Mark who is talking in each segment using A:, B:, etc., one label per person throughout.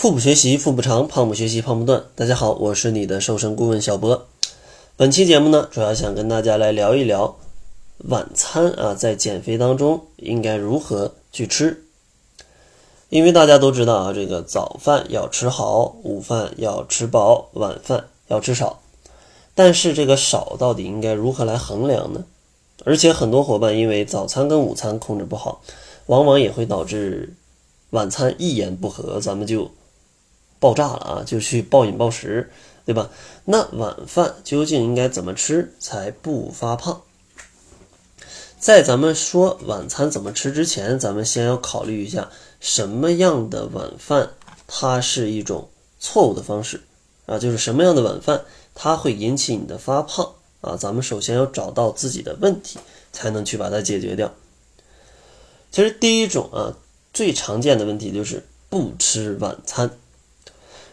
A: 腹部学习腹部长，胖不学习胖不断。大家好，我是你的瘦身顾问小博。本期节目呢，主要想跟大家来聊一聊晚餐啊，在减肥当中应该如何去吃。因为大家都知道啊，这个早饭要吃好，午饭要吃饱，晚饭要吃少。但是这个少到底应该如何来衡量呢？而且很多伙伴因为早餐跟午餐控制不好，往往也会导致晚餐一言不合，咱们就爆炸了啊，就去暴饮暴食，对吧？那晚饭究竟应该怎么吃才不发胖？在咱们说晚餐怎么吃之前，咱们先要考虑一下什么样的晚饭它是一种错误的方式啊，就是什么样的晚饭它会引起你的发胖啊？咱们首先要找到自己的问题，才能去把它解决掉。其实第一种啊，最常见的问题就是不吃晚餐，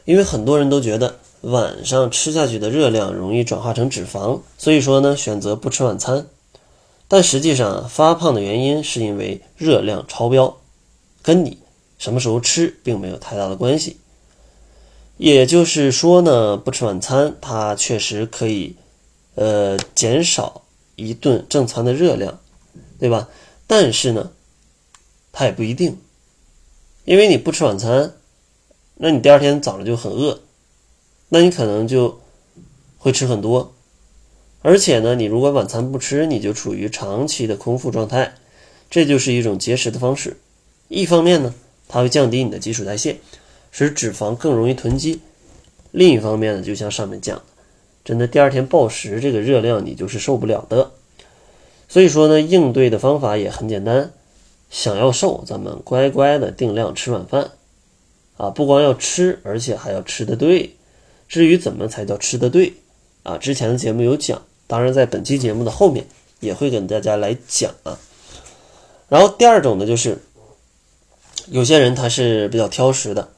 A: 因为很多人都觉得晚上吃下去的热量容易转化成脂肪，所以说呢，选择不吃晚餐。但实际上，发胖的原因是因为热量超标，跟你什么时候吃并没有太大的关系。也就是说呢，不吃晚餐，它确实可以，呃，减少一顿正餐的热量，对吧？但是呢，它也不一定，因为你不吃晚餐，那你第二天早上就很饿，那你可能就会吃很多。而且呢，你如果晚餐不吃，你就处于长期的空腹状态，这就是一种节食的方式。一方面呢，它会降低你的基础代谢，使脂肪更容易囤积；另一方面呢，就像上面讲，真的第二天暴食，这个热量你就是受不了的。所以说呢，应对的方法也很简单，想要瘦，咱们乖乖的定量吃晚饭，啊，不光要吃，而且还要吃的对。至于怎么才叫吃的对，啊，之前的节目有讲。当然，在本期节目的后面也会跟大家来讲啊。然后第二种呢，就是有些人他是比较挑食的，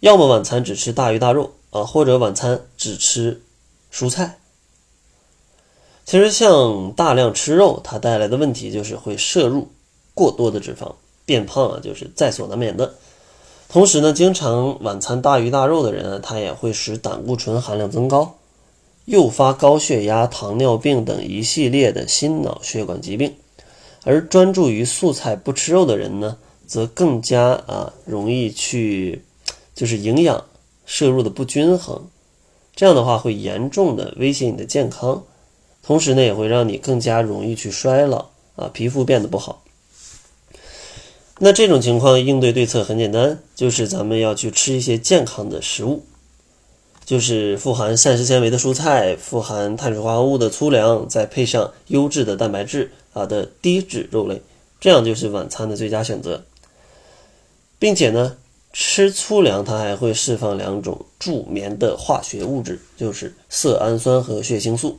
A: 要么晚餐只吃大鱼大肉啊，或者晚餐只吃蔬菜。其实像大量吃肉，它带来的问题就是会摄入过多的脂肪，变胖啊，就是在所难免的。同时呢，经常晚餐大鱼大肉的人，他也会使胆固醇含量增高。诱发高血压、糖尿病等一系列的心脑血管疾病，而专注于素菜不吃肉的人呢，则更加啊容易去，就是营养摄入的不均衡，这样的话会严重的威胁你的健康，同时呢也会让你更加容易去衰老啊，皮肤变得不好。那这种情况应对对策很简单，就是咱们要去吃一些健康的食物。就是富含膳食纤维的蔬菜，富含碳水化合物的粗粮，再配上优质的蛋白质啊的低脂肉类，这样就是晚餐的最佳选择。并且呢，吃粗粮它还会释放两种助眠的化学物质，就是色氨酸和血清素，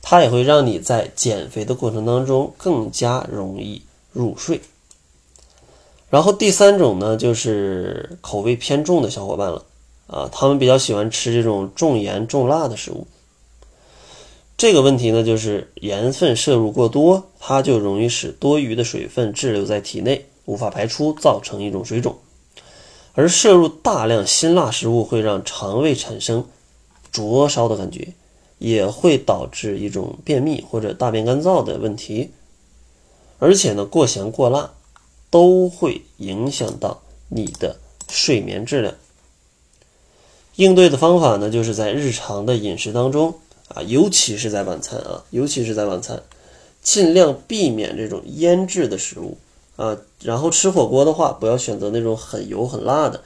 A: 它也会让你在减肥的过程当中更加容易入睡。然后第三种呢，就是口味偏重的小伙伴了。啊，他们比较喜欢吃这种重盐重辣的食物。这个问题呢，就是盐分摄入过多，它就容易使多余的水分滞留在体内，无法排出，造成一种水肿。而摄入大量辛辣食物会让肠胃产生灼烧的感觉，也会导致一种便秘或者大便干燥的问题。而且呢，过咸过辣都会影响到你的睡眠质量。应对的方法呢，就是在日常的饮食当中啊，尤其是在晚餐啊，尤其是在晚餐，尽量避免这种腌制的食物啊。然后吃火锅的话，不要选择那种很油很辣的。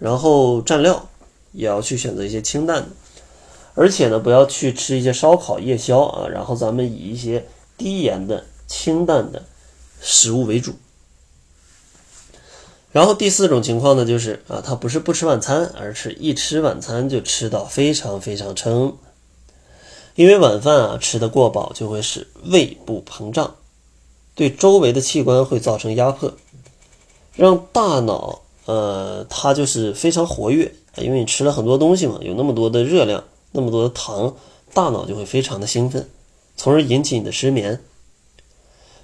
A: 然后蘸料也要去选择一些清淡的，而且呢，不要去吃一些烧烤夜宵啊。然后咱们以一些低盐的清淡的食物为主。然后第四种情况呢，就是啊，他不是不吃晚餐，而是一吃晚餐就吃到非常非常撑。因为晚饭啊吃的过饱，就会使胃部膨胀，对周围的器官会造成压迫，让大脑呃它就是非常活跃，因为你吃了很多东西嘛，有那么多的热量，那么多的糖，大脑就会非常的兴奋，从而引起你的失眠。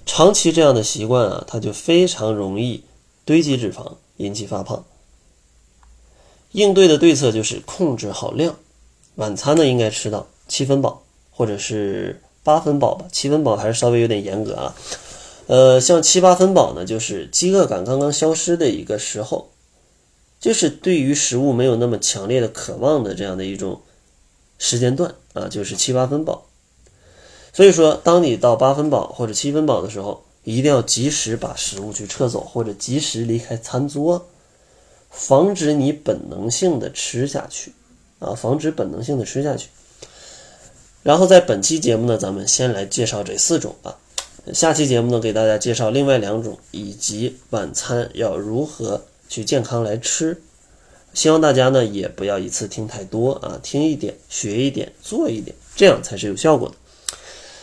A: 长期这样的习惯啊，它就非常容易。堆积脂肪引起发胖，应对的对策就是控制好量，晚餐呢应该吃到七分饱或者是八分饱吧，七分饱还是稍微有点严格啊。呃，像七八分饱呢，就是饥饿感刚刚消失的一个时候，就是对于食物没有那么强烈的渴望的这样的一种时间段啊，就是七八分饱。所以说，当你到八分饱或者七分饱的时候，一定要及时把食物去撤走，或者及时离开餐桌。防止你本能性的吃下去，啊，防止本能性的吃下去。然后在本期节目呢，咱们先来介绍这四种啊，下期节目呢给大家介绍另外两种，以及晚餐要如何去健康来吃。希望大家呢也不要一次听太多啊，听一点，学一点，做一点，这样才是有效果的。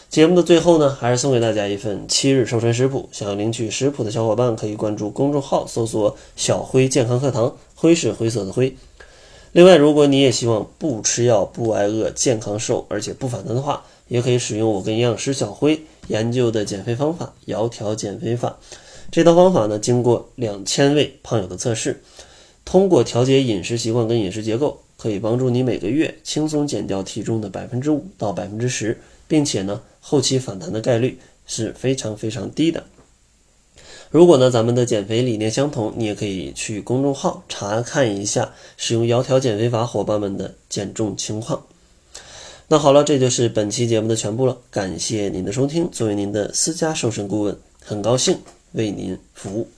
A: 节目的最后呢，还是送给大家一份七日瘦身食谱。想要领取食谱的小伙伴，可以关注公众号，搜索“小辉健康课堂”，辉是灰色的灰。另外，如果你也希望不吃药、不挨饿、健康瘦，而且不反弹的话，也可以使用我跟营养师小辉研究的减肥方法——窈窕减肥法。这套方法呢，经过两千位胖友的测试，通过调节饮食习惯跟饮食结构，可以帮助你每个月轻松减掉体重的百分之五到百分之十。并且呢，后期反弹的概率是非常非常低的。如果呢，咱们的减肥理念相同，你也可以去公众号查看一下使用窈窕减肥法伙伴们的减重情况。那好了，这就是本期节目的全部了。感谢您的收听，作为您的私家瘦身顾问，很高兴为您服务。